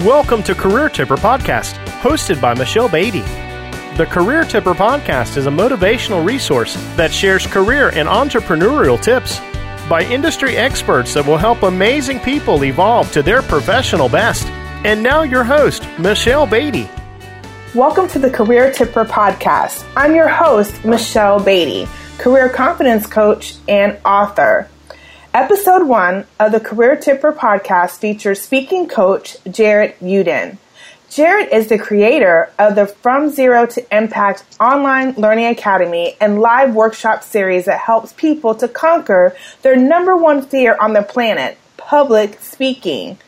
Welcome to Career Tipper Podcast, hosted by Michelle Beatty. The Career Tipper Podcast is a motivational resource that shares career and entrepreneurial tips by industry experts that will help amazing people evolve to their professional best. And now, your host, Michelle Beatty. Welcome to the Career Tipper Podcast. I'm your host, Michelle Beatty, career confidence coach and author. Episode one of the Career Tipper podcast features speaking coach Jarrett Uden. Jarrett is the creator of the From Zero to Impact online learning academy and live workshop series that helps people to conquer their number one fear on the planet, public speaking.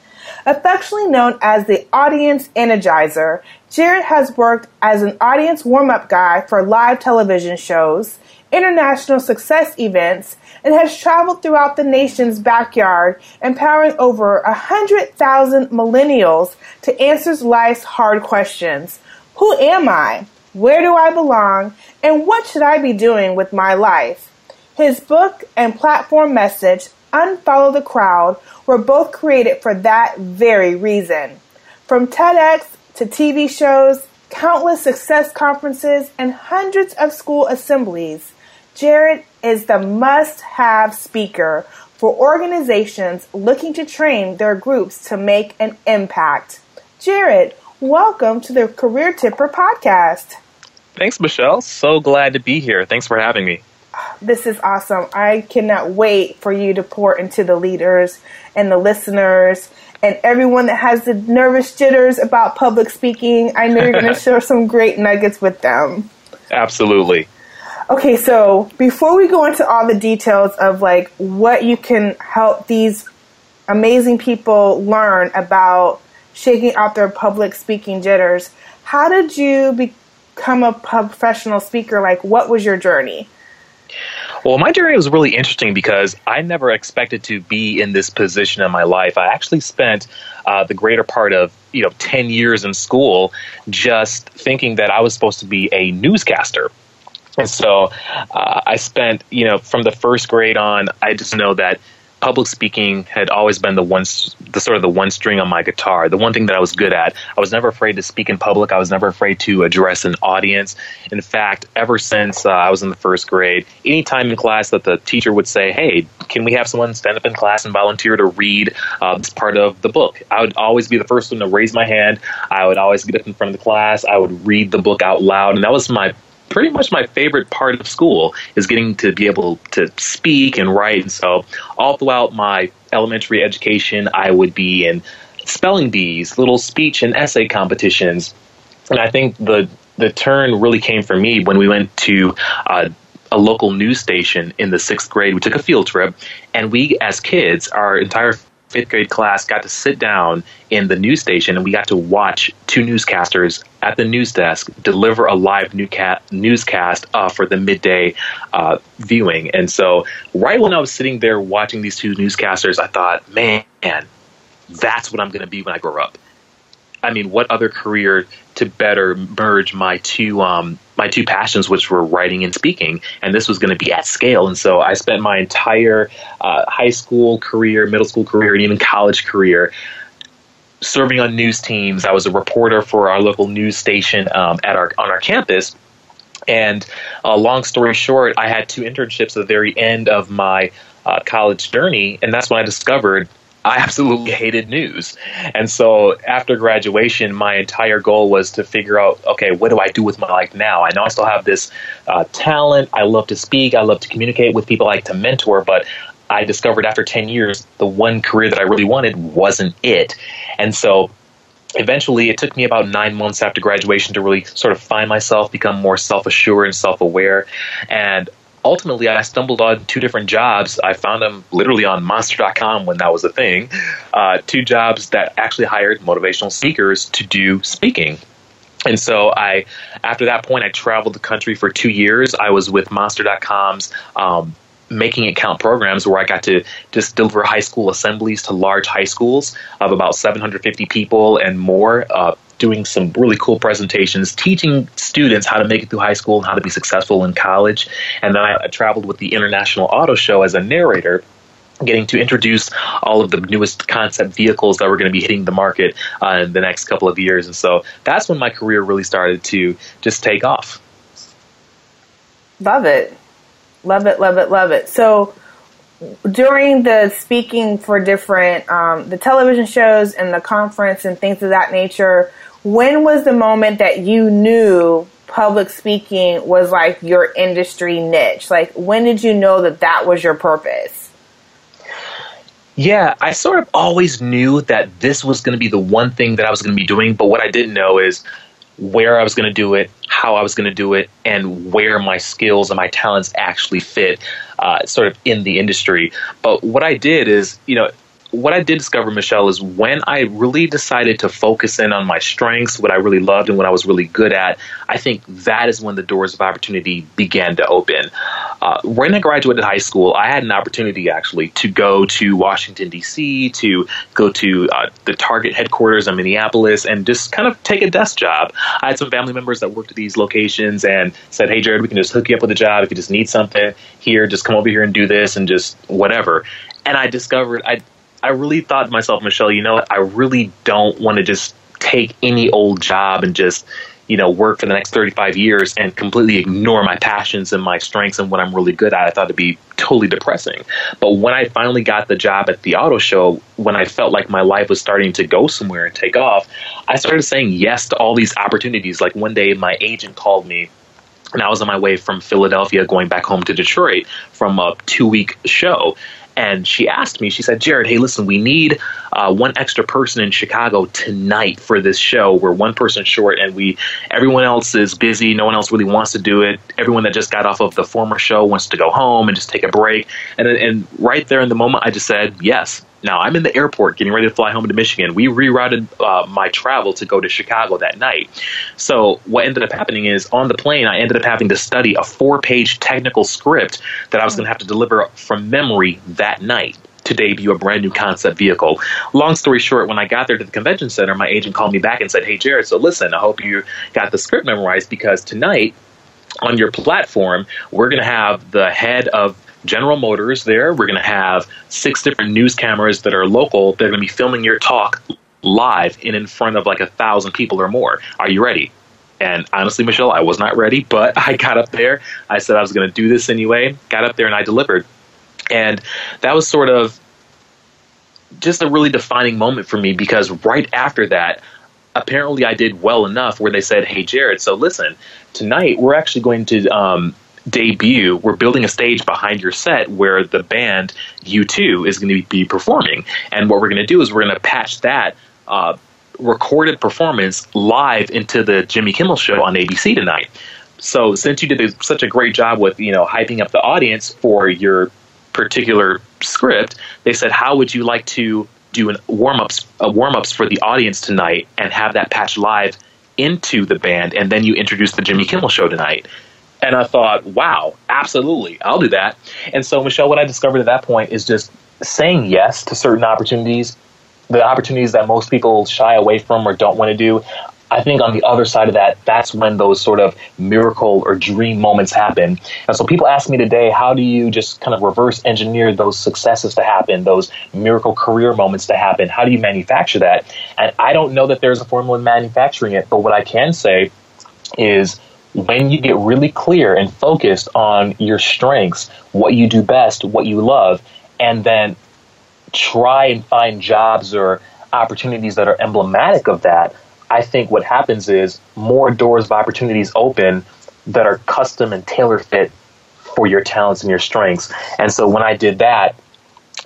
Affectionately known as the Audience Energizer, Jarrett has worked as an audience warm up guy for live television shows, international success events, and has traveled throughout the nation's backyard, empowering over 100,000 millennials to answer life's hard questions. Who am I? Where do I belong? And what should I be doing with my life? His book and platform message, Unfollow the Crowd, were both created for that very reason. From TEDx to TV shows, countless success conferences, and hundreds of school assemblies, Jarrett is the must have speaker for organizations looking to train their groups to make an impact. Jared, welcome to the Career Tipper podcast. Thanks, Michelle. So glad to be here. Thanks for having me. This is awesome. I cannot wait for you to pour into the leaders and the listeners and everyone that has the nervous jitters about public speaking. I know you're going to share some great nuggets with them. Absolutely. Okay, so before we go into all the details of like what you can help these amazing people learn about shaking out their public speaking jitters, how did you become a professional speaker? Like, what was your journey? Well, my journey was really interesting because I never expected to be in this position in my life. I actually spent uh, the greater part of you know ten years in school just thinking that I was supposed to be a newscaster. And so uh, I spent, you know, from the first grade on, I just know that public speaking had always been the one, the sort of the one string on my guitar, the one thing that I was good at. I was never afraid to speak in public. I was never afraid to address an audience. In fact, ever since uh, I was in the first grade, any time in class that the teacher would say, "Hey, can we have someone stand up in class and volunteer to read uh, this part of the book?" I would always be the first one to raise my hand. I would always get up in front of the class. I would read the book out loud, and that was my pretty much my favorite part of school is getting to be able to speak and write. And so, all throughout my elementary education, I would be in spelling bees, little speech and essay competitions. And I think the the turn really came for me when we went to uh, a local news station in the sixth grade. We took a field trip, and we, as kids, our entire fifth grade class got to sit down in the news station and we got to watch two newscasters at the news desk deliver a live newscast uh, for the midday uh, viewing. And so, right when I was sitting there watching these two newscasters, I thought, man, that's what I'm going to be when I grow up. I mean, what other career to better merge my two um, my two passions, which were writing and speaking, and this was going to be at scale. And so I spent my entire uh, high school career, middle school career, and even college career serving on news teams. I was a reporter for our local news station um, at our on our campus. And uh, long story short, I had two internships at the very end of my uh, college journey, and that's when I discovered I absolutely hated news. And so after graduation, my entire goal was to figure out okay, what do I do with my life now? I know I still have this uh, talent. I love to speak. I love to communicate with people. I like to mentor. But I discovered after 10 years, the one career that I really wanted wasn't it. And so eventually it took me about nine months after graduation to really sort of find myself, become more self assured and self aware. And ultimately, I stumbled on two different jobs. I found them literally on Monster.com when that was a thing. Uh, two jobs that actually hired motivational speakers to do speaking. And so I, after that point, I traveled the country for two years. I was with Monster.com's um, making it count programs where I got to just deliver high school assemblies to large high schools of about 750 people and more. Uh, doing some really cool presentations, teaching students how to make it through high school and how to be successful in college. And then I, traveled with the International Auto Show as a narrator getting to introduce all of the newest concept vehicles that were going to be hitting the market uh, in the next couple of years. And so that's when my career really started to just take off. Love it. Love it, love it, love it. So during the speaking for different, um, the television shows and the conference and things of that nature, when was the moment that you knew public speaking was like your industry niche? Like, when did you know that that was your purpose? Yeah, I sort of always knew that this was going to be the one thing that I was going to be doing, but what I didn't know is where I was going to do it, how I was going to do it, and where my skills and my talents actually fit, uh, sort of in the industry. But what I did is, you know, what I did discover, Michelle, is when I really decided to focus in on my strengths, what I really loved and what I was really good at, I think that is when the doors of opportunity began to open. Uh, when I graduated high school, I had an opportunity actually to go to Washington, D.C., to go to uh, the Target headquarters in Minneapolis and just kind of take a desk job. I had some family members that worked at these locations and said, Hey, Jared, we can just hook you up with a job. If you just need something here, just come over here and do this and just whatever. And I discovered I I really thought to myself, Michelle, you know? I really don't want to just take any old job and just, you know, work for the next 35 years and completely ignore my passions and my strengths and what I'm really good at. I thought it'd be totally depressing. But when I finally got the job at the auto show, when I felt like my life was starting to go somewhere and take off, I started saying yes to all these opportunities. Like one day, my agent called me and I was on my way from Philadelphia going back home to Detroit from a two week show and she asked me, she said, Jared, hey, listen, we need uh, one extra person in Chicago tonight for this show. We're one person short, and we everyone else is busy. No one else really wants to do it. Everyone that just got off of the former show wants to go home and just take a break. And and right there in the moment, I just said yes. Now I'm in the airport getting ready to fly home to Michigan. We rerouted uh, my travel to go to Chicago that night. So what ended up happening is on the plane, I ended up having to study a four-page technical script that I was going to have to deliver from memory that night to debut a brand new concept vehicle. Long story short, when I got there to the convention center, my agent called me back and said, Hey, Jared, so listen, I hope you got the script memorized because tonight on your platform, we're going to have the head of General Motors there. We're going to have six different news cameras that are local. They're going to be filming your talk live and in front of like a thousand people or more. Are you ready? And honestly, Michelle, I was not ready, but I got up there. I said I was going to do this anyway. Got up there and I delivered. And that was sort of just a really defining moment for me because right after that, apparently I did well enough where they said, Hey, Jared, so listen, tonight we're actually going to um, debut, we're building a stage behind your set where the band U2 is going to be performing. And what we're going to do is we're going to patch that uh, recorded performance live into the Jimmy Kimmel show on ABC tonight. So since you did such a great job with you know hyping up the audience for your particular script, they said, "How would you like to do an warm ups uh, warm ups for the audience tonight and have that patch live into the band, and then you introduce the Jimmy Kimmel show tonight?" And I thought, wow, absolutely, I'll do that. And so, Michelle, what I discovered at that point is just saying yes to certain opportunities, the opportunities that most people shy away from or don't want to do. I think on the other side of that, that's when those sort of miracle or dream moments happen. And so people ask me today, how do you just kind of reverse engineer those successes to happen, those miracle career moments to happen? How do you manufacture that? And I don't know that there's a formula in manufacturing it, but what I can say is when you get really clear and focused on your strengths, what you do best, what you love, and then try and find jobs or opportunities that are emblematic of that, I think what happens is more doors of opportunities open that are custom and tailor fit for your talents and your strengths. And so when I did that,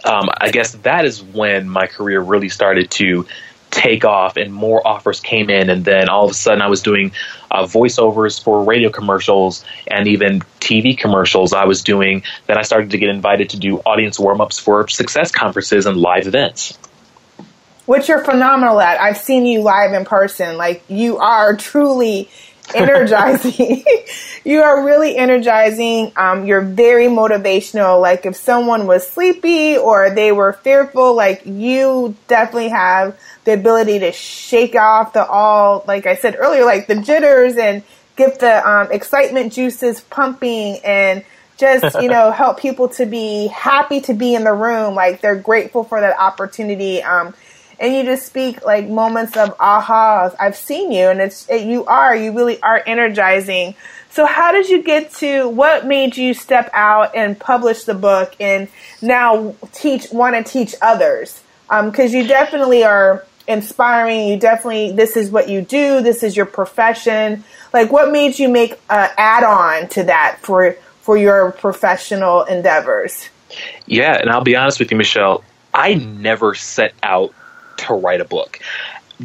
um, I guess that is when my career really started to take off and more offers came in. And then all of a sudden i was doing uh, voiceovers for radio commercials and even tv commercials. I was doing then i started to get invited to do audience warm-ups for success conferences and live events. Which you're phenomenal at. I've seen you live in person. Like you are truly energizing. you are really energizing. Um, you're very motivational. Like if someone was sleepy or they were fearful, like you definitely have the ability to shake off the all, like I said earlier, like the jitters and get the um, excitement juices pumping and just you know help people to be happy to be in the room like they're grateful for that opportunity um, and you just speak like moments of ahas. i've seen you and it's it, you are you really are energizing. So how did you get to what made you step out and publish the book and now teach want to teach others? Because um, you definitely are inspiring. You definitely this is what you do. This is your profession. Like what made you make an add-on to that for for your professional endeavors? Yeah and i'll be honest with you michelle. I never set out to write a book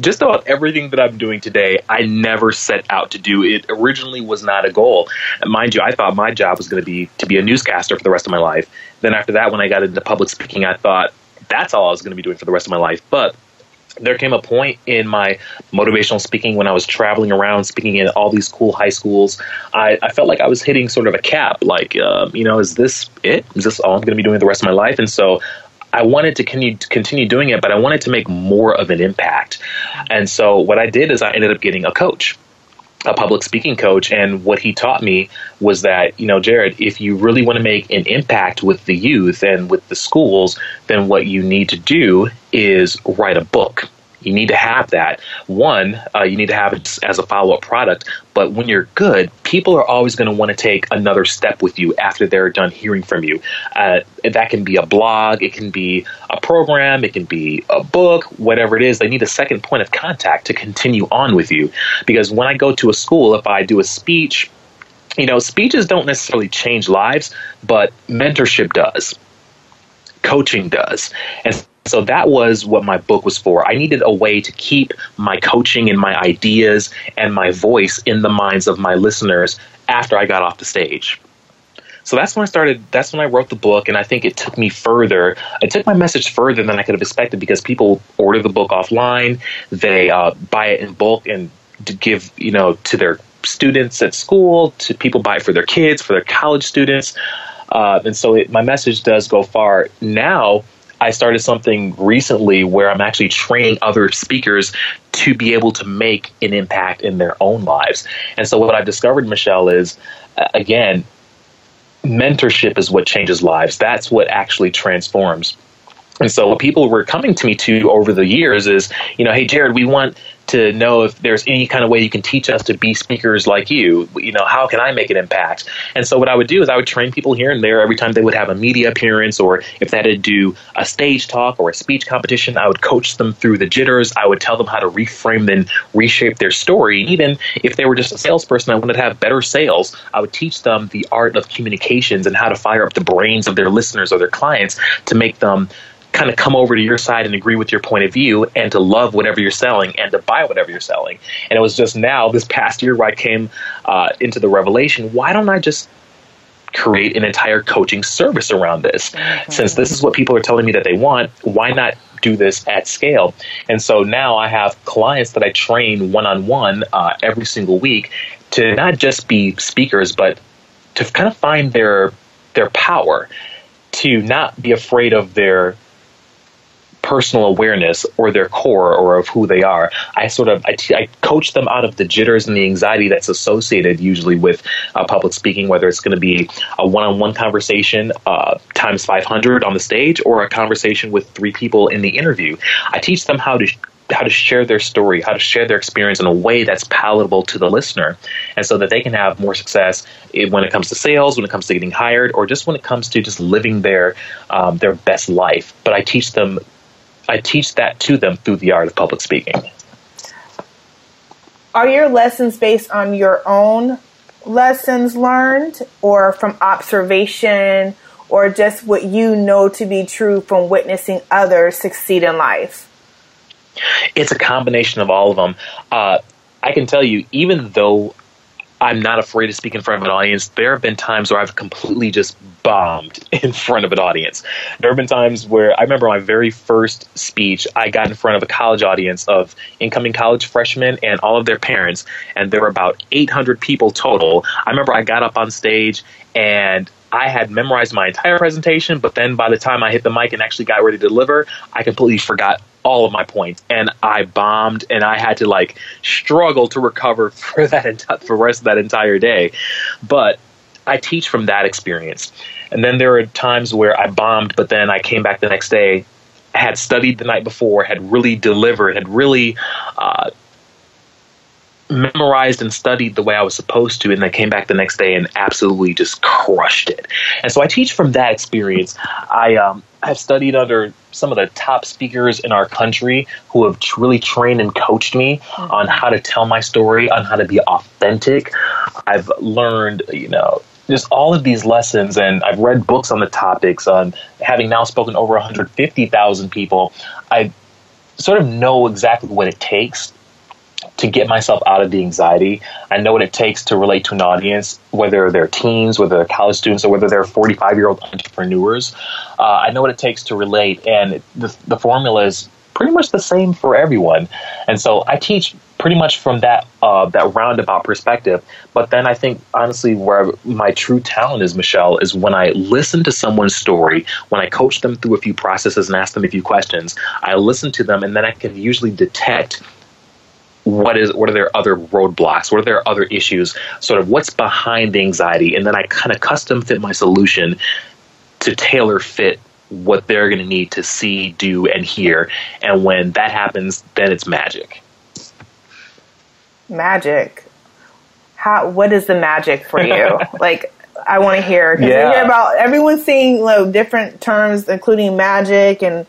just about everything that I'm doing today, I never set out to do. It originally was not a goal. Mind you, I thought my job was going to be to be a newscaster for the rest of my life. Then after that, when I got into public speaking, I thought that's all I was going to be doing for the rest of my life. But there came a point in my motivational speaking when I was traveling around speaking in all these cool high schools. I, I felt like I was hitting sort of a cap. Like, uh, you know, is this it? Is this all I'm going to be doing the rest of my life? And so I wanted to continue, doing it, but I wanted to make more of an impact. And so what I did is I ended up getting a coach a public speaking coach and what he taught me was that you know jared if you really want to make an impact with the youth and with the schools then what you need to do is write a book you need to have that. One, uh, you need to have it as a follow up product. But when you're good, people are always going to want to take another step with you after they're done hearing from you. Uh, that can be a blog, it can be a program, it can be a book, whatever it is. They need a second point of contact to continue on with you. Because when I go to a school, if I do a speech, you know, speeches don't necessarily change lives, but mentorship does coaching does. And so that was what my book was for. I needed a way to keep my coaching and my ideas and my voice in the minds of my listeners after I got off the stage. So that's when I started, that's when I wrote the book, and I think it took me further. It took my message further than I could have expected because people order the book offline, they uh, buy it in bulk and give, you know, to their students at school, to people buy it for their kids, for their college students. Uh, and so it, my message does go far. Now, I started something recently where I'm actually training other speakers to be able to make an impact in their own lives. And so what I've discovered, Michelle, is uh, again, mentorship is what changes lives. That's what actually transforms. And so what people were coming to me to over the years is, you know, hey Jared, we want to know if there's any kind of way you can teach us to be speakers like you. You know, how can I make an impact? And so what I would do is I would train people here and there every time they would have a media appearance or if they had to do a stage talk or a speech competition, I would coach them through the jitters. I would tell them how to reframe and reshape their story. Even if they were just a salesperson, I wanted to have better sales. I would teach them the art of communications and how to fire up the brains of their listeners or their clients to make them kind of come over to your side and agree with your point of view and to love whatever you're selling and to buy whatever you're selling. And it was just now, this past year, where I came uh, into the revelation why don't I just create an entire coaching service around this? Mm-hmm. Since this is what people are telling me that they want, why not do this at scale? And so now I have clients that I train one on one every single week to not just be speakers, but to kind of find their their power to not be afraid of their personal awareness or their core or of who they are. I sort of I, t- I coach them out of the jitters and the anxiety that's associated usually with uh, public speaking, whether it's going to be a one-on-one conversation uh, times 500 on the stage or a conversation with three people in the interview. I teach them how to how to share their story, how to share their experience in a way that's palatable to the listener, and so that they can have more success when it comes to sales, when it comes to getting hired, or just when it comes to just living their um, their best life. But I teach them I teach that to them through the art of public speaking. Are your lessons based on your own lessons learned or from observation or just what you know to be true from witnessing others succeed in life? It's a combination of all of them. Uh, I can tell you, even though I'm not afraid to speak in front of an audience. There have been times where I've completely just bombed in front of an audience. There have been times where I remember my very first speech, I got in front of a college audience of incoming college freshmen and all of their parents, and there were about 800 people total. I remember I got up on stage and I had memorized my entire presentation, but then by the time I hit the mic and actually got ready to deliver, I completely forgot all of my points and I bombed and I had to like struggle to recover for that enti- for the rest of that entire day. But I teach from that experience. And then there are times where I bombed, but then I came back the next day, had studied the night before, had really delivered, had really uh, memorized and studied the way I was supposed to, and then came back the next day and absolutely just crushed it. And so I teach from that experience. I um, have studied under some of the top speakers in our country who have really trained and coached me mm-hmm. on how to tell my story, on how to be authentic. I've learned, you know, just all of these lessons, and I've read books on the topics. On having now spoken over 150,000 people, I sort of know exactly what it takes to get myself out of the anxiety. I know what it takes to relate to an audience, whether they're teens, whether they're college students, or whether they're 45 year old entrepreneurs. Uh, I know what it takes to relate, and the, the formula is pretty much the same for everyone. And so I teach pretty much from that uh, that roundabout perspective. But then I think honestly, where my true talent is, Michelle, is when I listen to someone's story, when I coach them through a few processes and ask them a few questions. I listen to them, and then I can usually detect what is what are their other roadblocks? What are their other issues? Sort of what's behind the anxiety? And then i kind of custom fit my solution to tailor fit what they're going to need to see do and hear. And when that happens then it's magic. Magic? How what is the magic for you? Like i want to hear because yeah. hear about everyone's seeing you know, different terms including magic and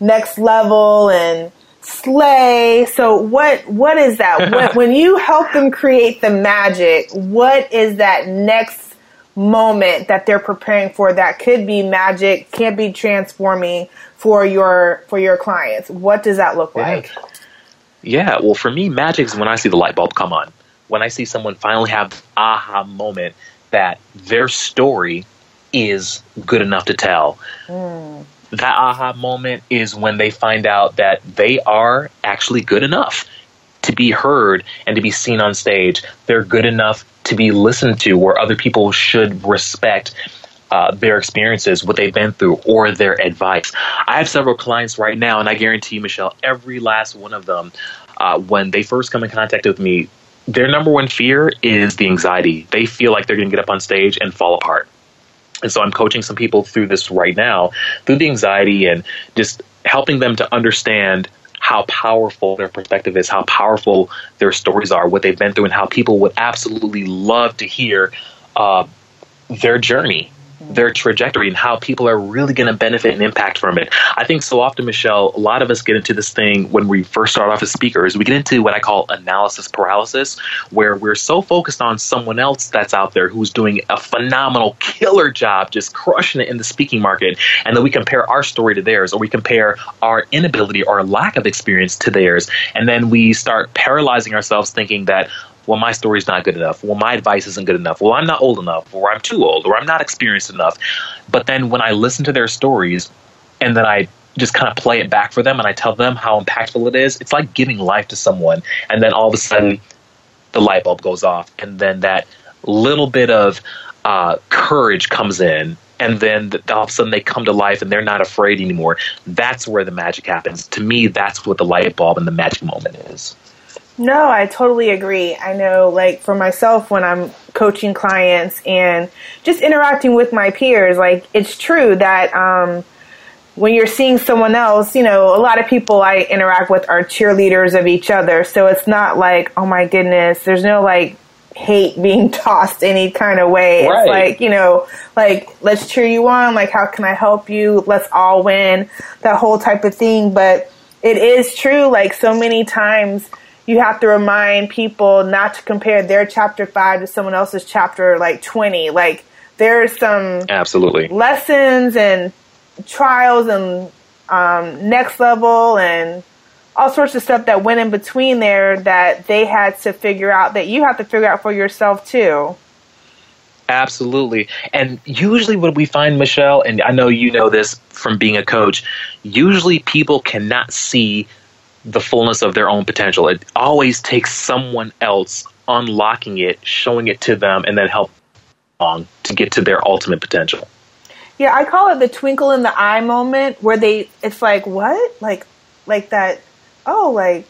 next level and slay. So what what is that? when, when you help them create the magic, what is that next moment that they're preparing for that could be magic, can't be transforming for your for your clients? What does that look like? Yeah, well for me magic is when I see the light bulb come on. When I see someone finally have the aha moment that their story is good enough to tell. Mm that aha moment is when they find out that they are actually good enough to be heard and to be seen on stage. They're good enough to be listened to, where other people should respect uh, their experiences, what they've been through, or their advice. I have several clients right now, and I guarantee you, Michelle, every last one of them, uh, when they first come in contact with me, their number one fear is the anxiety. They feel like they're going to get up on stage and fall apart. And so I'm coaching some people through this right now, through the anxiety and just helping them to understand how powerful their perspective is, how powerful their stories are, what they've been through, and how people would absolutely love to hear uh, their journey their trajectory and how people are really going to benefit and impact from it. I think so often, Michelle, a lot of us get into this thing when we first start off as speakers. We get into what I call analysis paralysis, where we're so focused on someone else that's out there who's doing a phenomenal, killer job, just crushing it in the speaking market, and then we compare our story to theirs, or we compare our inability or lack of experience to theirs, and then we start paralyzing ourselves thinking that, well, my story's not good enough. Well, my advice isn't good enough. Well, I'm not old enough, or I'm too old, or I'm not experienced enough. But then when I listen to their stories and then I just kind of play it back for them and I tell them how impactful it is, it's like giving life to someone. And then all of a sudden, the light bulb goes off. And then that little bit of uh, courage comes in and then all of a sudden they come to life and they're not afraid anymore. That's where the magic happens. To me, that's what the light bulb and the magic moment is. No, I totally agree. I know, like, for myself, when I'm coaching clients and just interacting with my peers, like, it's true that, um, when you're seeing someone else, you know, a lot of people I interact with are cheerleaders of each other. So it's not like, oh my goodness, there's no like hate being tossed any kind of way. Right. It's like, you know, like, let's cheer you on. Like, how can I help you? Let's all win. That whole type of thing. But it is true, like, so many times you have to remind people not to compare their chapter five to someone else's chapter like 20. Like there's some absolutely lessons and trials and um, next level and all sorts of stuff that went in between there that they had to figure out that you have to figure out for yourself too. Absolutely. And usually, what we find, Michelle, and I know you know this from being a coach, usually people cannot see the fullness of their own potential. It always takes someone else unlocking it, showing it to them, and then help along to get to their ultimate potential. Yeah, I call it the twinkle in the eye moment where they it's like, what? Like like that oh, like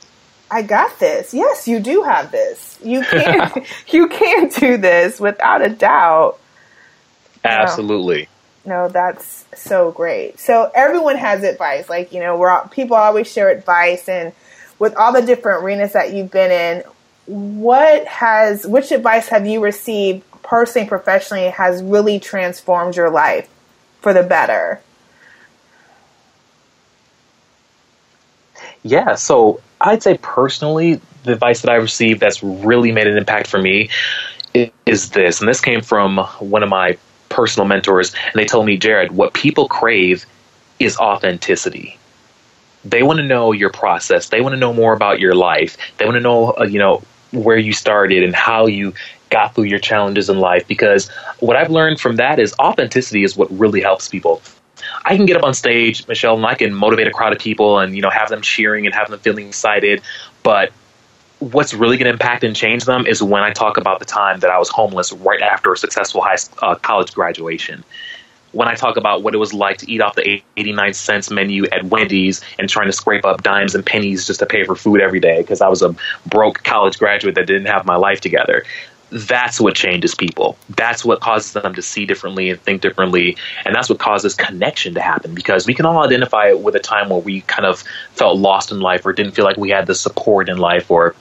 I got this. Yes, you do have this. You can you can do this without a doubt. Absolutely. No, that's so great. So everyone has advice. Like, you know, we're all, people always share advice and with all the different arenas that you've been in, what has which advice have you received personally professionally has really transformed your life for the better? Yeah, so I'd say personally, the advice that I received that's really made an impact for me is this, and this came from one of my personal mentors, and they told me, Jared, what people crave is authenticity. They want to know your process. They want to know more about your life. They want to know, uh, you know, where you started and how you got through your challenges in life. Because what I've learned from that is authenticity is what really helps people. I can get up on stage, Michelle, and I can motivate a crowd of people and you know have them cheering and have them feeling excited. But what's really going to impact and change them is when I talk about the time that I was homeless right after a successful high uh, college graduation. When I talk about what it was like to eat off the 89 cents menu at Wendy's and trying to scrape up dimes and pennies just to pay for food every day because I was a broke college graduate that didn't have my life together that's what changes people. That's what causes them to see differently and think differently. And that's what causes connection to happen because we can all identify with a time where we kind of felt lost in life or didn't feel like we had the support in life or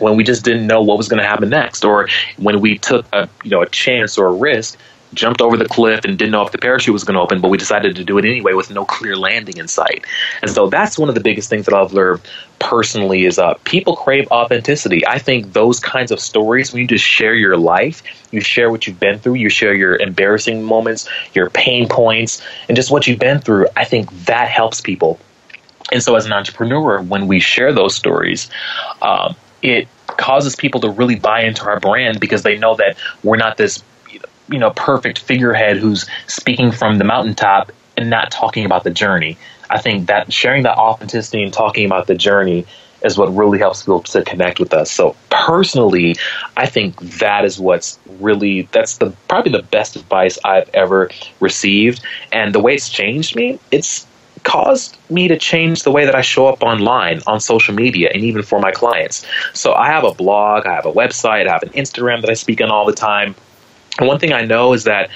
when we just didn't know what was going to happen next, or when we took a you know a chance or a risk, jumped over the cliff and didn't know if the parachute was going to open, but we decided to do it anyway with no clear landing in sight. And so that's one of the biggest things that I've learned personally is uh, people crave authenticity. I think those kinds of stories, when you just share your life, you share what you've been through, you share your embarrassing moments, your pain points, and just what you've been through. I think that helps people. And so, as an entrepreneur, when we share those stories, um, it causes people to really buy into our brand because they know that we're not this you know perfect figurehead who's speaking from the mountaintop and not talking about the journey. I think that sharing that authenticity and talking about the journey is what really helps people to connect with us. So personally, I think that is what's really that's the probably the best advice I've ever received and the way it's changed me, it's caused me to change the way that I show up online, on social media, and even for my clients. So I have a blog, I have a website, I have an Instagram that I speak on all the time. And one thing I know is that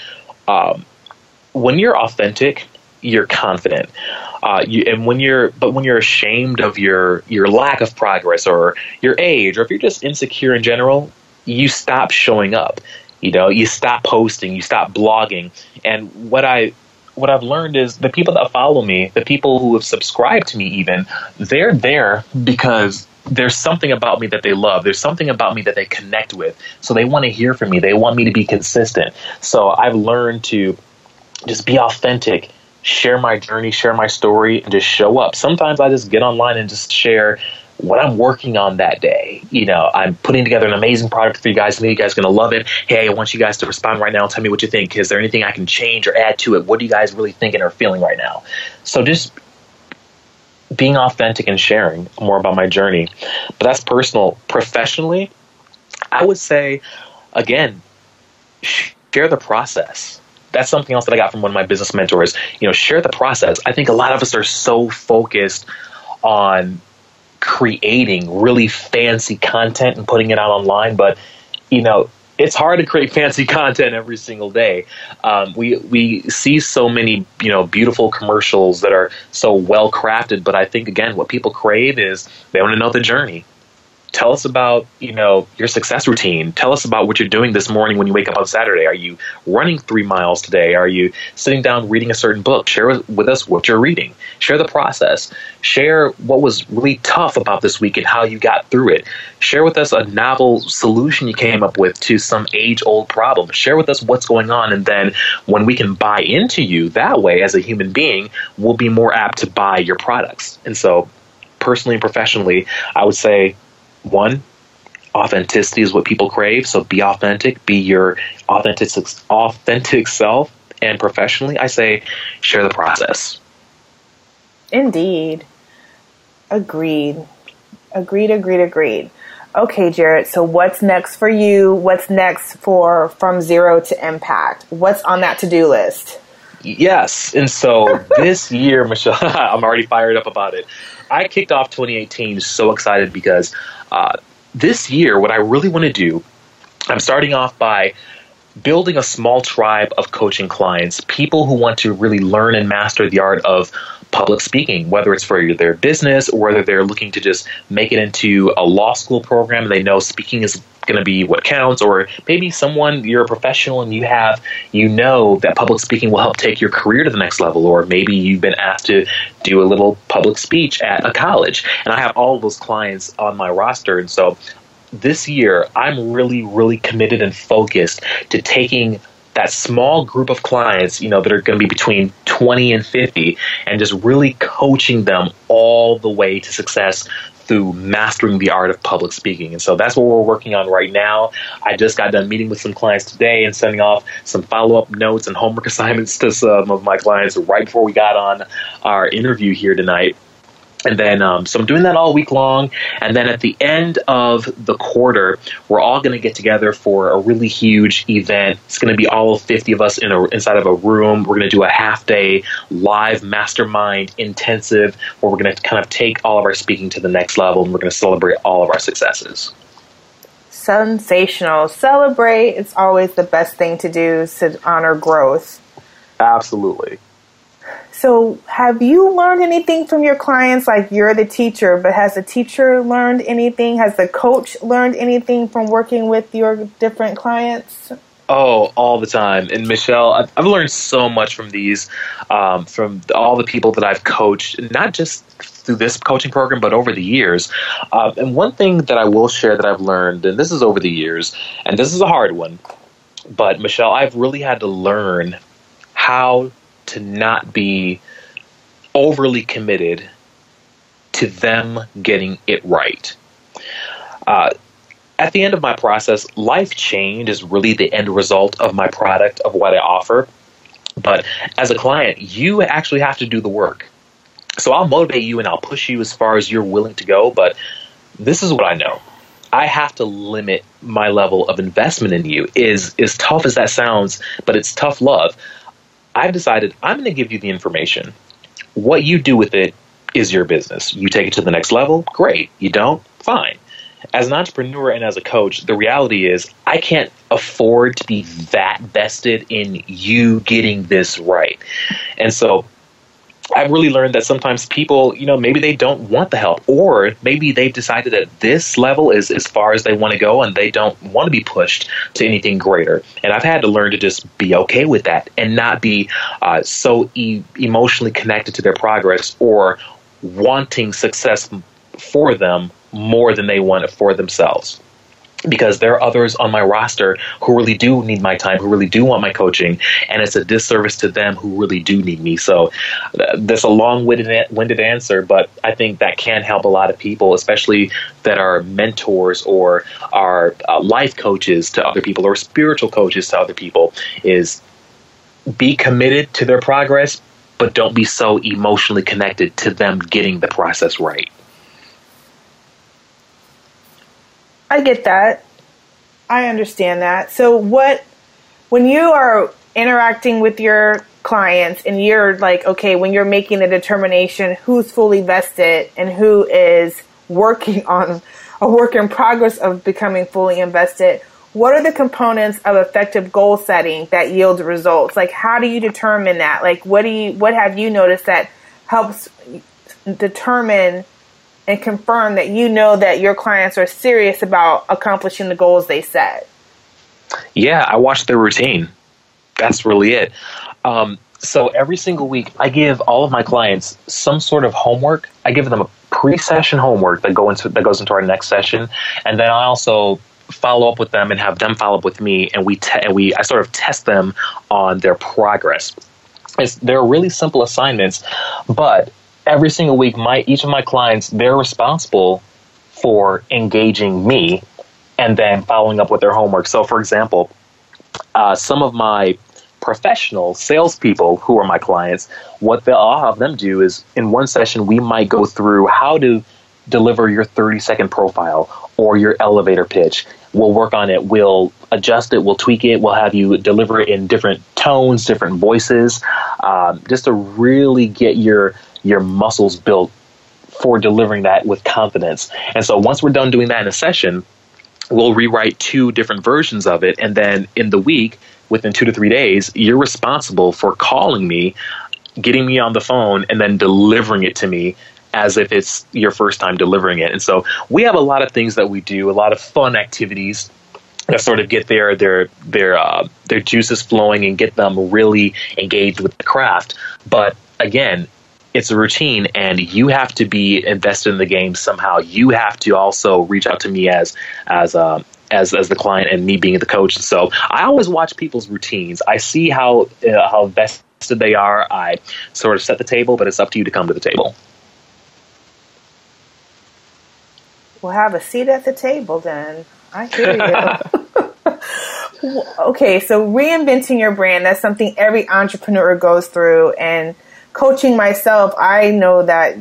um, when you're authentic, you're confident. Uh, you, and when you're, but when you're ashamed of your your lack of progress or your age, or if you're just insecure in general, you stop showing up. You know, you stop posting, you stop blogging. And what I what I've learned is the people that follow me, the people who have subscribed to me, even they're there because there's something about me that they love. There's something about me that they connect with. So they want to hear from me. They want me to be consistent. So I've learned to just be authentic, share my journey, share my story, and just show up. Sometimes I just get online and just share what I'm working on that day. You know, I'm putting together an amazing product for you guys. I you guys are going to love it. Hey, I want you guys to respond right now and tell me what you think. Is there anything I can change or add to it? What are you guys really thinking or feeling right now? So just being authentic and sharing more about my journey. But that's personal. Professionally, I would say, again, share the process. That's something else that I got from one of my business mentors. You know, share the process. I think a lot of us are so focused on creating really fancy content and putting it out online, but you know, it's hard to create fancy content every single day. Um, we we see so many you know beautiful commercials that are so well crafted, but I think again, what people crave is they want to know the journey tell us about you know your success routine. Tell us about what you're doing this morning when you wake up on saturday. Are you running three miles today? Are you sitting down reading a certain book? Share with us what you're reading. Share the process. Share what was really tough about this week and how you got through it. Share with us a novel solution you came up with to some age old problem. Share with us what's going on and then when we can buy into you that way as a human being we'll be more apt to buy your products. And so personally and professionally i would say one, authenticity is what people crave. So be authentic, be your authentic authentic self. And professionally, I say share the process. Indeed. Agreed. Agreed, agreed, agreed. Okay, Jared, so what's next for you? What's next for From Zero to Impact? What's on that to do list? Yes. And so this year, Michelle, I'm already fired up about it. I kicked off 2018 so excited because uh, this year, what I really want to do, I'm starting off by building a small tribe of coaching clients, people who want to really learn and master the art of public speaking, whether it's for their business or whether they're looking to just make it into a law school program. They know speaking is going to be what counts, or maybe someone you're a professional and you have, you know that public speaking will help take your career to the next level, or maybe you've been asked to do a little public speech at a college. And I have all those clients on my roster. And so this year, I'm really, really committed and focused to taking that small group of clients, you know, that are going to be between 20 and 50, and just really coaching them all the way to success through mastering the art of public speaking. And so that's what we're working on right now. I just got done meeting with some clients today and sending off some follow up notes and homework assignments to some of my clients right before we got on our interview here tonight. And then, um, so I'm doing that all week long. And then at the end of the quarter, we're all going to get together for a really huge event. It's going to be all 50 of us in a, inside of a room. We're going to do a half day live mastermind intensive where we're going to kind of take all of our speaking to the next level and we're going to celebrate all of our successes. Sensational. Celebrate. It's always the best thing to do to honor growth. Absolutely. So, have you learned anything from your clients? Like you're the teacher, but has the teacher learned anything? Has the coach learned anything from working with your different clients? Oh, all the time. And Michelle, I've, learned so much from these, um, from all the people that I've coached, not just through this coaching program, but over the years. Uh, and one thing that I will share that I've learned, and this is over the years, and this is a hard one, but Michelle, I've really had to learn how to not be overly committed to them getting it right. Uh, at the end of my process, life change is really the end result of my product, of what I offer. But as a client, you actually have to do the work. So I'll motivate you and I'll push you as far as you're willing to go. But this is what I know. I have to limit my level of investment in you. Is as tough as that sounds, but it's tough love. I've decided I'm going to give you the information. What you do with it is your business. You take it to the next level, great. You don't, fine. As an entrepreneur and as a coach, the reality is I can't afford to be that vested in you getting this right. And so I've really learned that sometimes people, you know, maybe they don't want the help, or maybe they've decided that this level is as far as they want to go and they don't want to be pushed to anything greater. And I've had to learn to just be okay with that and not be uh, so e- emotionally connected to their progress or wanting success for them more than they want it for themselves because there are others on my roster who really do need my time, who really do want my coaching, and it's a disservice to them who really do need me. So that's a long-winded answer, but I think that can help a lot of people, especially that are mentors or are uh, life coaches to other people or spiritual coaches to other people. Is be committed to their progress, but don't be so emotionally connected to them getting the process right. I get that. I understand that. So what when you are interacting with your clients and you're like, okay, when you're making the determination who's fully vested and who is working on a work in progress of becoming fully invested, what are the components of effective goal setting that yield results? Like how do you determine that? Like what do you what have you noticed that helps determine and confirm that you know that your clients are serious about accomplishing the goals they set? Yeah, I watch their routine. That's really it. Um, so every single week, I give all of my clients some sort of homework. I give them a pre-session homework that go into that goes into our next session, and then I also follow up with them and have them follow up with me, and we te- and we I sort of test them on their progress. It's, they're really simple assignments, but every single week, my each of my clients they're responsible for engaging me and then following up with their homework. So, for example, uh, some of my professional salespeople who are my clients, what I'll have them do is in one session we might go through how to deliver your 30 second profile or your elevator pitch. We'll work on it. We'll adjust it. We'll tweak it. We'll have you deliver it in different tones, different voices, um, just to really get your your muscles built for delivering that with confidence. And so once we're done doing that in a session, we'll rewrite two different versions of it. And then in the week, within two to three days, you're responsible for calling me, getting me on the phone, and then delivering it to me as if it's your first time delivering it. And so we have a lot of things that we do, a lot of fun activities that sort of get their their their uh, their juices flowing and get them really engaged with the craft. But again, it's a routine, and you have to be invested in the game somehow. You have to also reach out to me as as uh, as as the client and me being the coach. So I always watch people's routines. I see how uh, how vested they are. I sort of set the table, but it's up to you to come to the table. We'll have a seat at the table then. I hear you. okay, so reinventing your brand, that's something every entrepreneur goes through. And coaching myself, I know that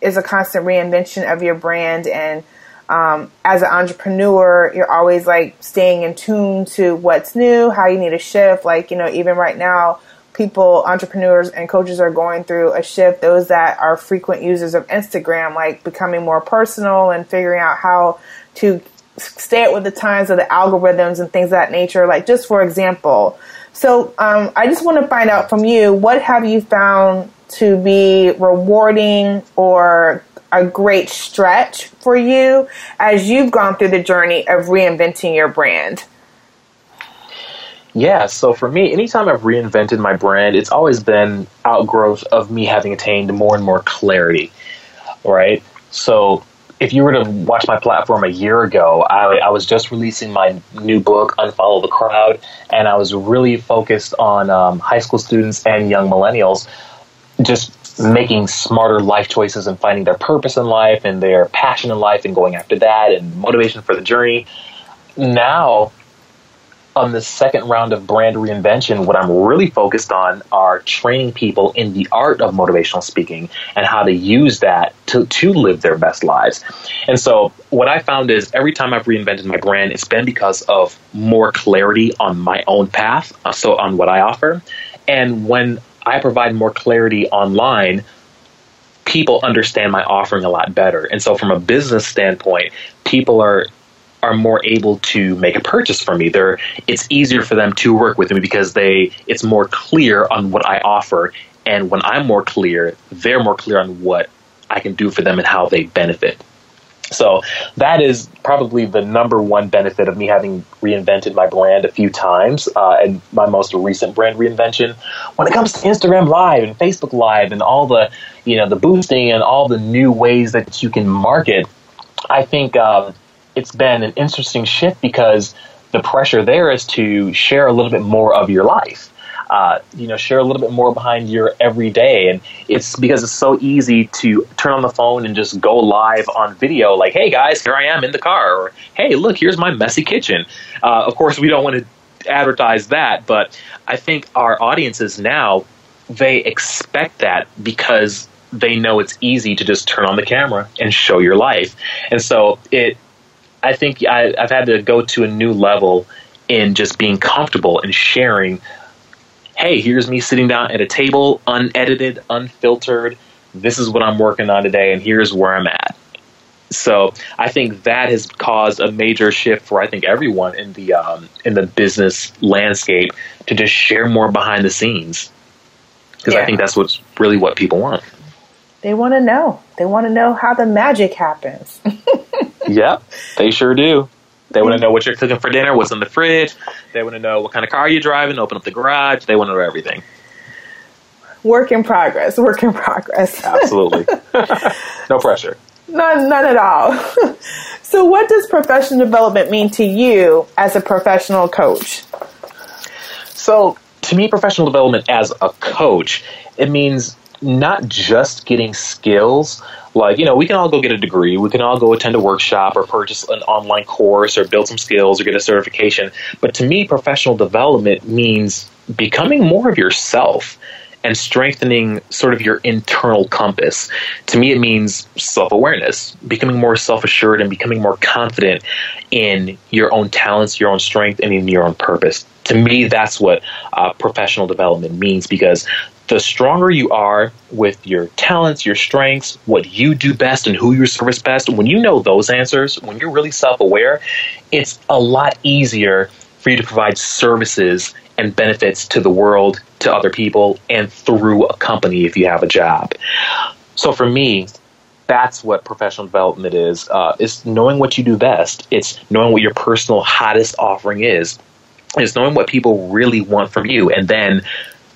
is a constant reinvention of your brand. And um, as an entrepreneur, you're always like staying in tune to what's new, how you need to shift. Like, you know, even right now, people, entrepreneurs and coaches are going through a shift. Those that are frequent users of Instagram, like becoming more personal and figuring out how to stay with the times of the algorithms and things of that nature. Like just for example, so um, I just want to find out from you, what have you found to be rewarding or a great stretch for you as you've gone through the journey of reinventing your brand? Yeah, so for me, anytime I've reinvented my brand, it's always been outgrowth of me having attained more and more clarity, right? So if you were to watch my platform a year ago, I, I, was just releasing my new book, Unfollow the Crowd, and I was really focused on um, high school students and young millennials just making smarter life choices and finding their purpose in life and their passion in life and going after that and motivation for the journey. Now, on the second round of brand reinvention, what I'm really focused on are training people in the art of motivational speaking and how to use that to, to live their best lives. And so, what I found is every time I've reinvented my brand, it's been because of more clarity on my own path, uh, so on what I offer. And when I provide more clarity online, people understand my offering a lot better. And so, from a business standpoint, people are are more able to make a purchase from me. They're, it's easier for them to work with me because they it's more clear on what I offer. And when I'm more clear, they're more clear on what I can do for them and how they benefit. So that is probably the number one benefit of me having reinvented my brand a few times, uh, and my most recent brand reinvention. When it comes to Instagram Live and Facebook Live and all the, you know, the boosting and all the new ways that you can market, I think um, it's been an interesting shift because the pressure there is to share a little bit more of your life. Uh, you know, share a little bit more behind your everyday. And it's because it's so easy to turn on the phone and just go live on video, like, hey guys, here I am in the car, or hey, look, here's my messy kitchen. Uh, of course, we don't want to advertise that, but I think our audiences now, they expect that because they know it's easy to just turn on the camera and show your life. And so it, I think I, I've had to go to a new level in just being comfortable and sharing hey, here's me sitting down at a table, unedited, unfiltered. This is what I'm working on today, and here's where I'm at. So I think that has caused a major shift for I think everyone in the um, in the business landscape to just share more behind the scenes because yeah. I think that's what's really what people want. They want to know. They want to know how the magic happens. yep, they sure do. They want to know what you're cooking for dinner, what's in the fridge. They want to know what kind of car you're driving, open up the garage. They want to know everything. Work in progress. Work in progress. Absolutely. no pressure. None, none at all. so, what does professional development mean to you as a professional coach? So, to me, professional development as a coach, it means not just getting skills, like you know we can all go get a degree we can all go attend a workshop or purchase an online course or build some skills or get a certification but to me professional development means becoming more of yourself and strengthening sort of your internal compass. To me, it means self awareness, becoming more self assured and becoming more confident in your own talents, your own strength, and in your own purpose. To me, that's what uh, professional development means because the stronger you are with your talents, your strengths, what you do best, and who you service best, when you know those answers, when you're really self aware, it's a lot easier for you to provide services and benefits to the world, to other people, and through a company if you have a job. So for me, that's what professional development is. Uh, it's knowing what you do best. It's knowing what your personal hottest offering is. It's knowing what people really want from you, and then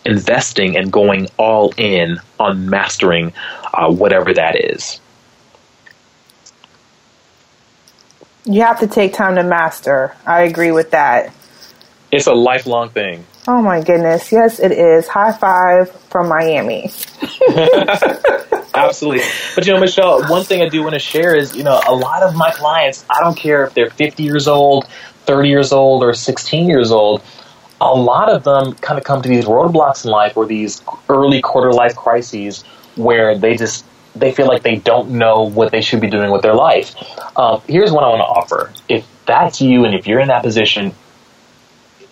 investing and going all in on mastering uh, whatever that is. You have to take time to master. I agree with that. It's a lifelong thing. Oh my goodness. Yes, it is. High five from Miami. Absolutely. But you know, Michelle, one thing I do want to share is, you know, a lot of my clients, I don't care if they're 50 years old, 30 years old, or 16 years old, a lot of them kind of come to these roadblocks in life or these early quarter life crises where they just they feel like they don't know what they should be doing with their life. Um, here's what I want to offer. If that's you and if you're in that position,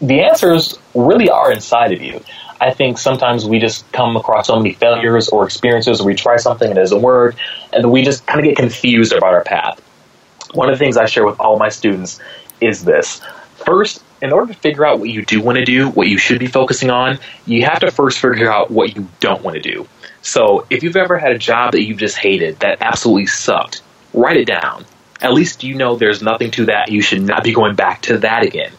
the answers really are inside of you. I think sometimes we just come across so many failures or experiences where we try something and it doesn't work, and we just kind of get confused about our path. One of the things I share with all my students is this. First, in order to figure out what you do want to do, what you should be focusing on, you have to first figure out what you don't want to do. So if you've ever had a job that you've just hated, that absolutely sucked, write it down. At least you know there's nothing to that. You should not be going back to that again.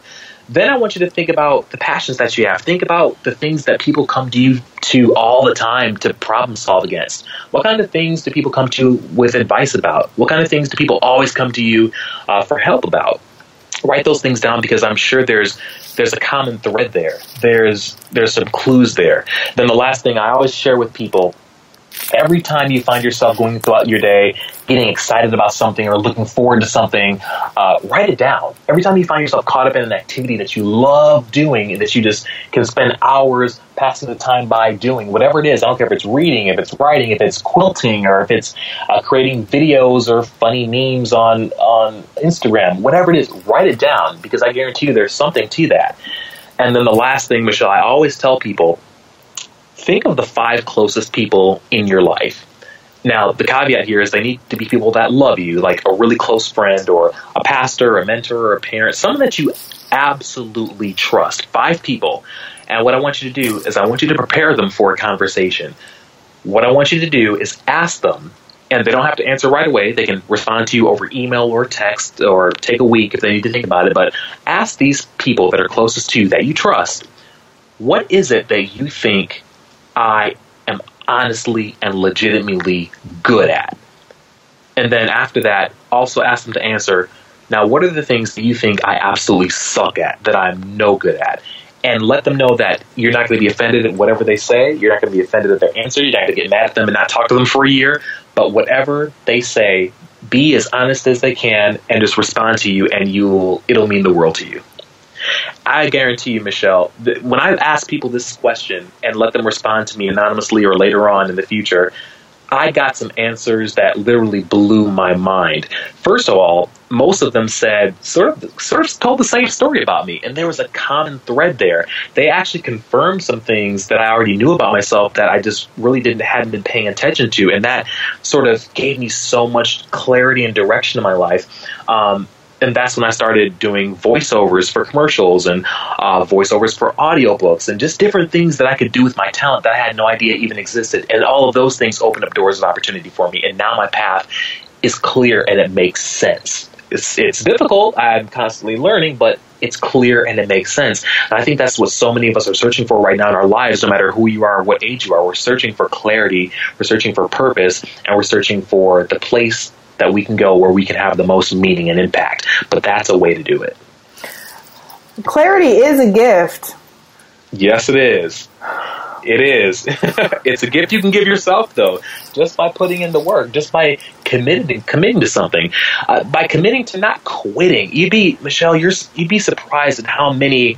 Then I want you to think about the passions that you have. Think about the things that people come to you to all the time to problem solve against. What kind of things do people come to you with advice about? What kind of things do people always come to you uh, for help about? Write those things down because I'm sure there's there's a common thread there. There's there's some clues there. Then the last thing I always share with people every time you find yourself going throughout your day getting excited about something or looking forward to something, uh, write it down. Every time you find yourself caught up in an activity that you love doing and that you just can spend hours passing the time by doing, whatever it is, I don't care if it's reading, if it's writing, if it's quilting, or if it's uh, creating videos or funny memes on, on Instagram, whatever it is, write it down because I guarantee you there's something to that. And then the last thing, Michelle, I always tell people think of the five closest people in your life. Now, the caveat here is they need to be people that love you, like a really close friend or a pastor, a mentor, or a parent, someone that you absolutely trust. Five people. And what I want you to do is I want you to prepare them for a conversation. What I want you to do is ask them, and they don't have to answer right away. They can respond to you over email or text or take a week if they need to think about it. But ask these people that are closest to you that you trust, what is it that you think I honestly and legitimately good at. And then after that, also ask them to answer now, what are the things that you think I absolutely suck at, that I'm no good at? And let them know that you're not going to be offended at whatever they say. You're not going to be offended at their answer. You're not going to get mad at them and not talk to them for a year. But whatever they say, be as honest as they can and just respond to you, and you'll it'll mean the world to you. I guarantee you, Michelle, when I ask people this question and let them respond to me anonymously or later on in the future, I got some answers that literally blew my mind. First of all, most of them said sort of sort of told the same story about me, and there was a common thread there. They actually confirmed some things that I already knew about myself that I just really didn't hadn't been paying attention to, and that sort of gave me so much clarity and direction in my life. Um, and that's when I started doing voiceovers for commercials and uh, voiceovers for audiobooks and just different things that I could do with my talent that I had no idea even existed. And all of those things opened up doors of opportunity for me. And now my path is clear and it makes sense. It's, it's difficult. I'm constantly learning, but it's clear and it makes sense. And I think that's what so many of us are searching for right now in our lives, no matter who you are, what age you are. We're searching for clarity, we're searching for purpose, and we're searching for the place that we can go where we can have the most meaning and impact. But that's a way to do it. Clarity is a gift. Yes, it is. It is. it's a gift you can give yourself, though, just by putting in the work, just by committing committing to something, uh, by committing to not quitting. You'd be Michelle. You're you'd be surprised at how many,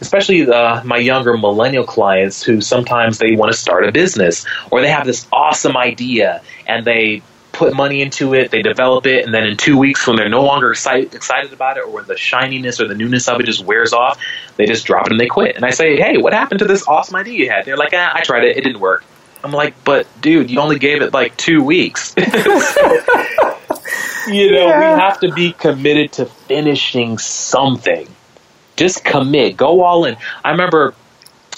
especially uh, my younger millennial clients, who sometimes they want to start a business or they have this awesome idea and they put money into it, they develop it, and then in two weeks, when they're no longer excited, excited about it, or when the shininess or the newness of it just wears off, they just drop it and they quit. And I say, hey, what happened to this awesome idea you had? They're like, ah, I tried it, it didn't work. I'm like, but dude, you only gave it like two weeks. you you know, yeah. we have to be committed to finishing something. Just commit, go all in. I remember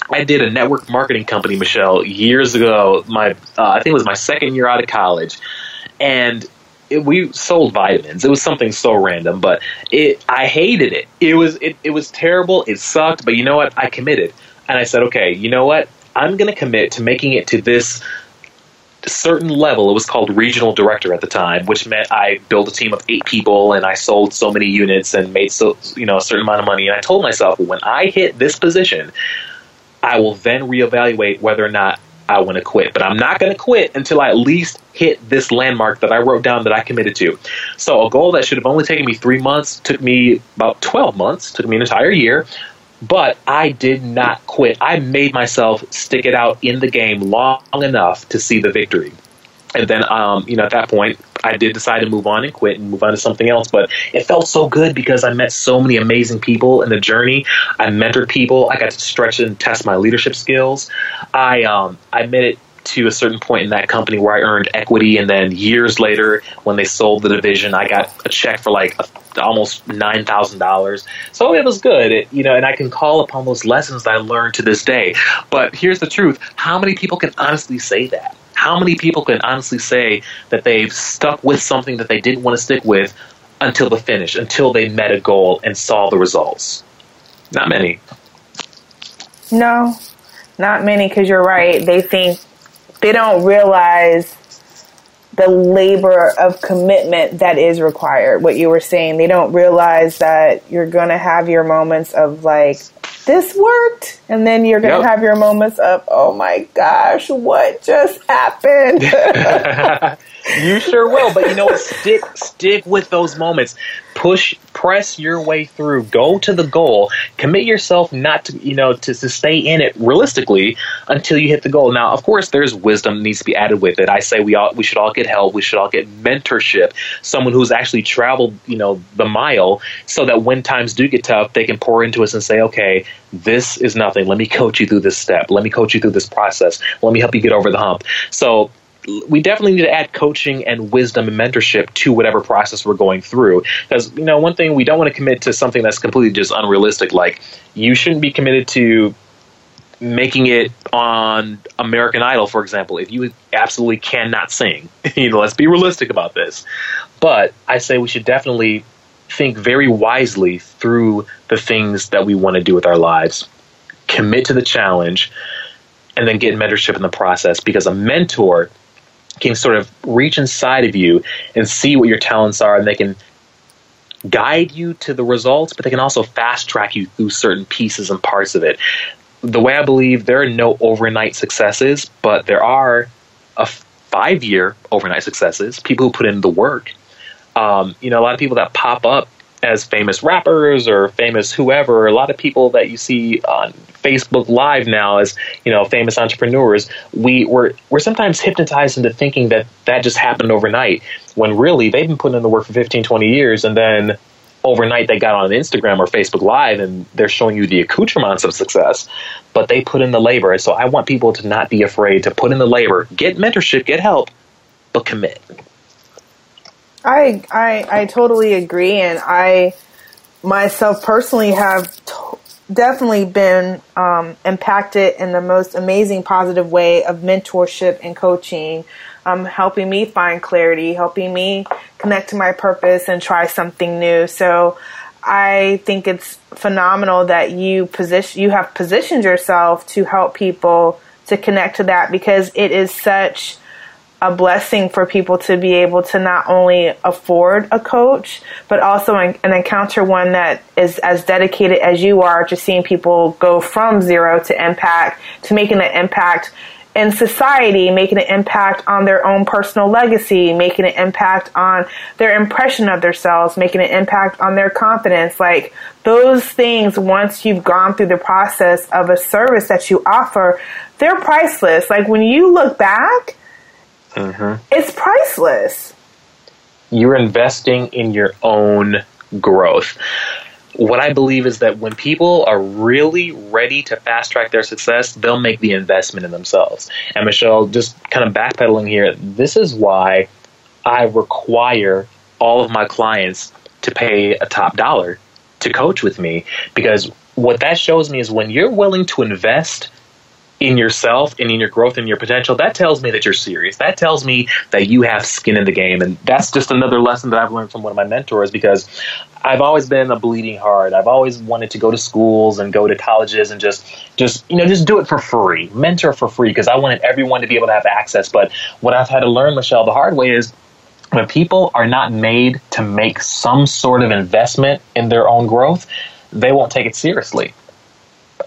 I did a network marketing company, Michelle, years ago. My uh, I think it was my second year out of college, and it, we sold vitamins. It was something so random, but it I hated it. It was it, it was terrible. It sucked, but you know what? I committed, and I said, okay, you know what? I'm going to commit to making it to this certain level. It was called regional director at the time, which meant I built a team of eight people and I sold so many units and made so you know a certain amount of money. And I told myself, when I hit this position, I will then reevaluate whether or not I want to quit. But I'm not going to quit until I at least hit this landmark that I wrote down that I committed to. So a goal that should have only taken me three months took me about 12 months, took me an entire year. But I did not quit. I made myself stick it out in the game long enough to see the victory. And then, um, you know, at that point, I did decide to move on and quit and move on to something else. But it felt so good because I met so many amazing people in the journey. I mentored people. I got to stretch and test my leadership skills. I um, I made it to a certain point in that company where I earned equity, and then years later, when they sold the division, I got a check for like a, almost nine thousand dollars. So it was good, it, you know. And I can call upon those lessons that I learned to this day. But here's the truth: how many people can honestly say that? How many people can honestly say that they've stuck with something that they didn't want to stick with until the finish, until they met a goal and saw the results? Not many. No, not many, because you're right. They think they don't realize the labor of commitment that is required. What you were saying, they don't realize that you're going to have your moments of like, this worked. And then you're going to yep. have your moments of, oh my gosh, what just happened? you sure will. But you know what? Stick, stick with those moments. Push, press your way through. Go to the goal. Commit yourself not to, you know, to, to stay in it realistically until you hit the goal. Now, of course, there's wisdom that needs to be added with it. I say we all, we should all get help. We should all get mentorship. Someone who's actually traveled, you know, the mile so that when times do get tough, they can pour into us and say, okay, this is nothing. Let me coach you through this step. Let me coach you through this process. Let me help you get over the hump. So we definitely need to add coaching and wisdom and mentorship to whatever process we're going through. Because, you know, one thing we don't want to commit to something that's completely just unrealistic. Like, you shouldn't be committed to making it on American Idol, for example, if you absolutely cannot sing. you know, let's be realistic about this. But I say we should definitely think very wisely through the things that we want to do with our lives, commit to the challenge, and then get mentorship in the process because a mentor can sort of reach inside of you and see what your talents are and they can guide you to the results, but they can also fast track you through certain pieces and parts of it. The way I believe there are no overnight successes, but there are a five year overnight successes, people who put in the work um, you know, a lot of people that pop up as famous rappers or famous whoever, a lot of people that you see on Facebook Live now as you know famous entrepreneurs, we we're we're sometimes hypnotized into thinking that that just happened overnight when really they've been putting in the work for 15, 20 years, and then overnight they got on Instagram or Facebook Live and they're showing you the accoutrements of success, but they put in the labor. And so I want people to not be afraid to put in the labor, get mentorship, get help, but commit. I, I, I totally agree. And I myself personally have t- definitely been um, impacted in the most amazing positive way of mentorship and coaching, um, helping me find clarity, helping me connect to my purpose and try something new. So I think it's phenomenal that you position, you have positioned yourself to help people to connect to that because it is such a blessing for people to be able to not only afford a coach, but also an, encounter one that is as dedicated as you are to seeing people go from zero to impact, to making an impact in society, making an impact on their own personal legacy, making an impact on their impression of themselves, making an impact on their confidence. Like those things, once you've gone through the process of a service that you offer, they're priceless. Like when you look back, Mm-hmm. It's priceless. You're investing in your own growth. What I believe is that when people are really ready to fast track their success, they'll make the investment in themselves. And Michelle, just kind of backpedaling here, this is why I require all of my clients to pay a top dollar to coach with me because what that shows me is when you're willing to invest in yourself and in your growth and your potential, that tells me that you're serious. That tells me that you have skin in the game. And that's just another lesson that I've learned from one of my mentors because I've always been a bleeding heart. I've always wanted to go to schools and go to colleges and just, just you know, just do it for free, mentor for free because I wanted everyone to be able to have access. But what I've had to learn, Michelle, the hard way is when people are not made to make some sort of investment in their own growth, they won't take it seriously.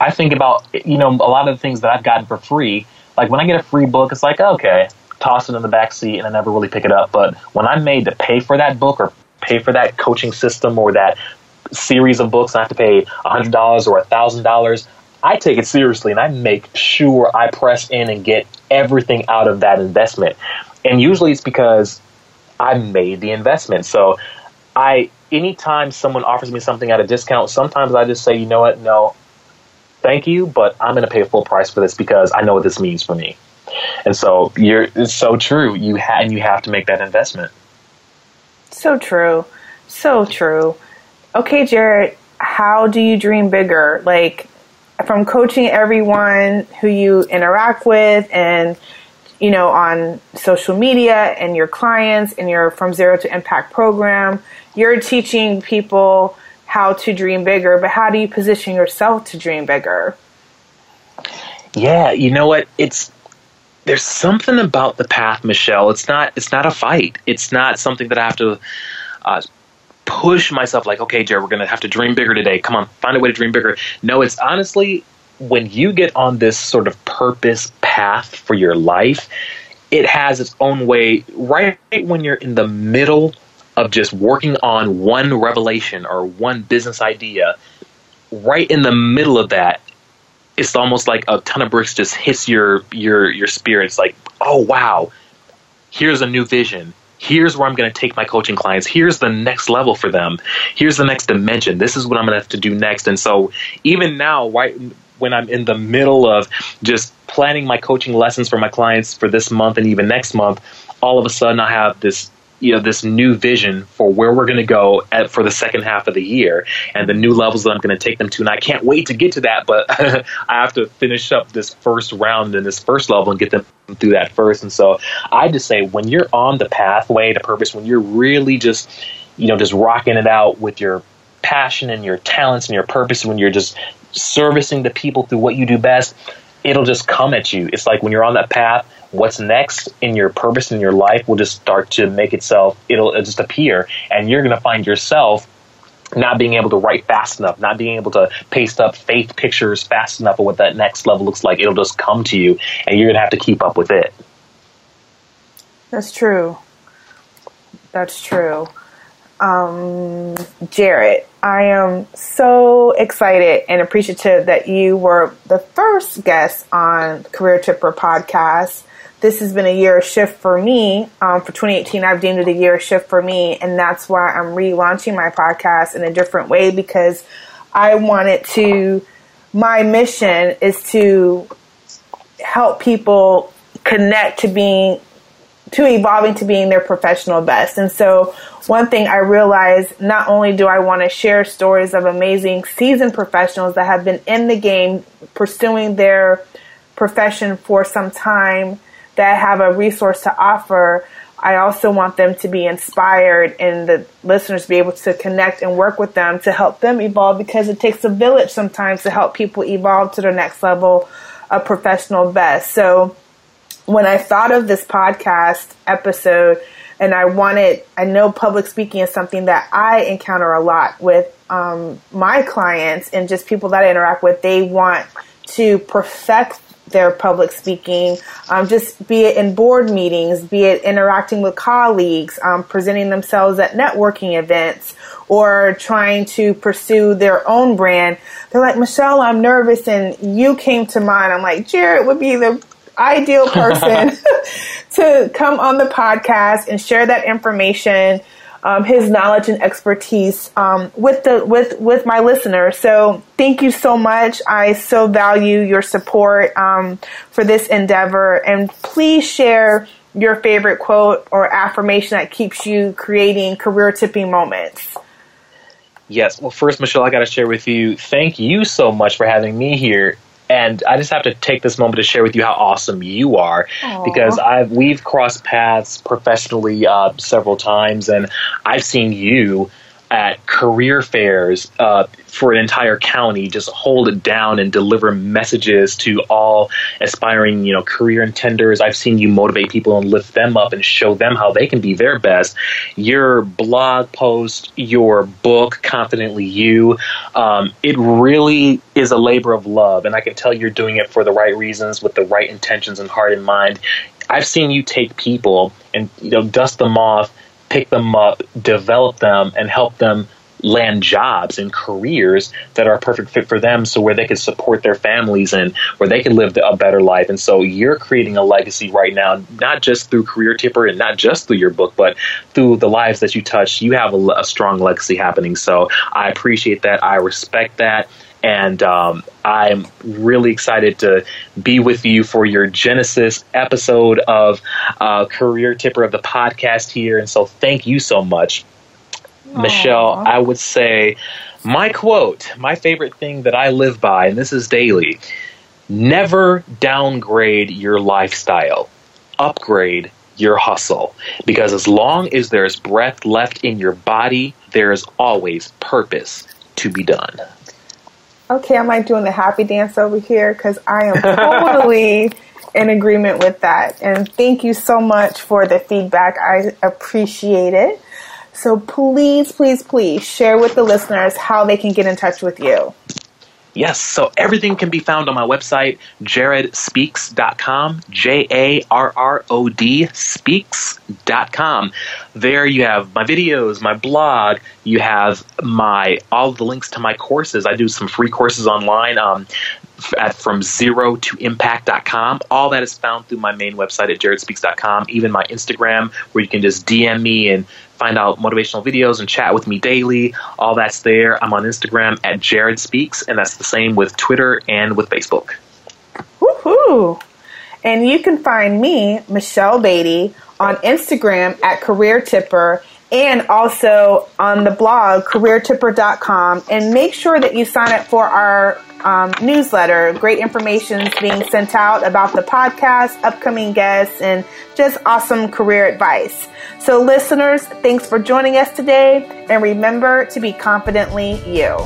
I think about, you know, a lot of the things that I've gotten for free. Like when I get a free book, it's like, okay, toss it in the back seat and I never really pick it up. But when I'm made to pay for that book or pay for that coaching system or that series of books, I have to pay $100 or $1,000. I take it seriously and I make sure I press in and get everything out of that investment. And usually it's because I made the investment. So I anytime someone offers me something at a discount, sometimes I just say, you know what, no, thank you, but I'm going to pay full price for this because I know what this means for me. And so you're it's so true. You ha- and you have to make that investment. So true. So true. Okay, Jarrod, how do you dream bigger? Like from coaching everyone who you interact with and you know on social media and your clients and your from zero to impact program, you're teaching people how to dream bigger, but how do you position yourself to dream bigger? Yeah, you know what? It's there's something about the path, Michelle. It's not it's not a fight. It's not something that I have to uh, push myself like, okay, Jarrod, we're to have to dream bigger today. Come on, find a way to dream bigger. No, it's honestly when you get on this sort of purpose path for your life, it has its own way. Right when you're in the middle of just working on one revelation or one business idea, right in the middle of that, it's almost like a ton of bricks just hits your your your spirit. It's like, oh wow, here's a new vision. Here's where I'm going to take my coaching clients. Here's the next level for them. Here's the next dimension. This is what I'm going to have to do next. And so even now, right when I'm in the middle of just planning my coaching lessons for my clients for this month and even next month, all of a sudden I have this you know this new vision for where we're going to go at, for the second half of the year and the new levels that I'm going to take them to. And I can't wait to get to that, but I have to finish up this first round and this first level and get them through that first. And so I just say when you're on the pathway to purpose, when you're really just you know just rocking it out with your passion and your talents and your purpose, when you're just servicing the people through what you do best, it'll just come at you. It's like when you're on that path what's next in your purpose in your life will just start to make itself it'll, it'll just appear and you're going to find yourself not being able to write fast enough, not being able to paste up faith pictures fast enough of what that next level looks like. It'll just come to you, and you're going to have to keep up with it. That's true. That's true. Um, Jarrod, I am so excited and appreciative that you were the first guest on Career Tipper podcast this has been a year of shift for me. Um, for 2018, I've deemed it a year of shift for me, and that's why I'm relaunching my podcast in a different way because I wanted to. My mission is to help people connect to being to evolving to being their professional best. And so one thing I realized, not only do I want to share stories of amazing seasoned professionals that have been in the game pursuing their profession for some time that have a resource to offer, I also want them to be inspired and the listeners be able to connect and work with them to help them evolve because it takes a village sometimes to help people evolve to their next level of professional best. So when I thought of this podcast episode and I wanted, I know public speaking is something that I encounter a lot with um, my clients and just people that I interact with. They want to perfect their public speaking, um, just be it in board meetings, be it interacting with colleagues, um, presenting themselves at networking events, or trying to pursue their own brand. They're like, Michelle, I'm nervous, and you came to mind. I'm like, Jarrod would be the ideal person to come on the podcast and share that information um, his knowledge and expertise um, with the with with my listeners. So thank you so much. I so value your support um, for this endeavor, and please share your favorite quote or affirmation that keeps you creating career tipping moments. Yes. Well, first, Michelle, I got to share with you. Thank you so much for having me here. And I just have to take this moment to share with you how awesome you are, Aww. because I've we've crossed paths professionally uh, several times, and I've seen you at career fairs uh, for an entire county just hold it down and deliver messages to all aspiring you know career intenders. I've seen you motivate people and lift them up and show them how they can be their best. Your blog post your book confidently you um, it really is a labor of love and i can tell you're doing it for the right reasons with the right intentions and heart and mind. I've seen you take people and you know dust them off pick them up, develop them, and help them land jobs and careers that are a perfect fit for them so where they can support their families and where they can live a better life. And so you're creating a legacy right now not just through career tipper and not just through your book but through the lives that you touch you have a, a strong legacy happening. So i appreciate that. I respect that and um, I'm really excited to be with you for your Genesis episode of uh, Career Tipper of the podcast here. And so, thank you so much, Aww. Michelle. I would say my quote, my favorite thing that I live by, and this is daily never downgrade your lifestyle, upgrade your hustle. Because as long as there's breath left in your body, there is always purpose to be done. Okay, I'm like doing the happy dance over here because I am totally in agreement with that. And thank you so much for the feedback. I appreciate it. So please, please, please share with the listeners how they can get in touch with you. Yes, so everything can be found on my website, jarrodspeaks.com, J A R R O D speaks.com. There you have my videos, my blog, you have my all the links to my courses. I do some free courses online. Um, at from zero to impact.com. All that is found through my main website at jarrodspeaks.com, even my Instagram, where you can just DM me and find out motivational videos and chat with me daily. All that's there. I'm on Instagram at Jarrod Speaks, and that's the same with Twitter and with Facebook. Woohoo! And you can find me, Michelle Beatty, on Instagram at Career Tipper and also on the blog careertipper.com and make sure that you sign up for our um, newsletter. Great information is being sent out about the podcast, upcoming guests, and just awesome career advice. So, listeners, thanks for joining us today, and remember to be confidently you.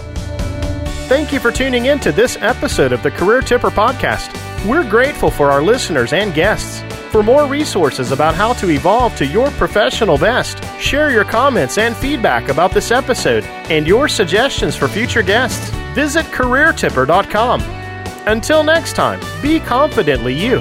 Thank you for tuning in to this episode of the Career Tipper Podcast. We're grateful for our listeners and guests. For more resources about how to evolve to your professional best, share your comments and feedback about this episode and your suggestions for future guests, visit careertipper.com. Until next time, be confidently you.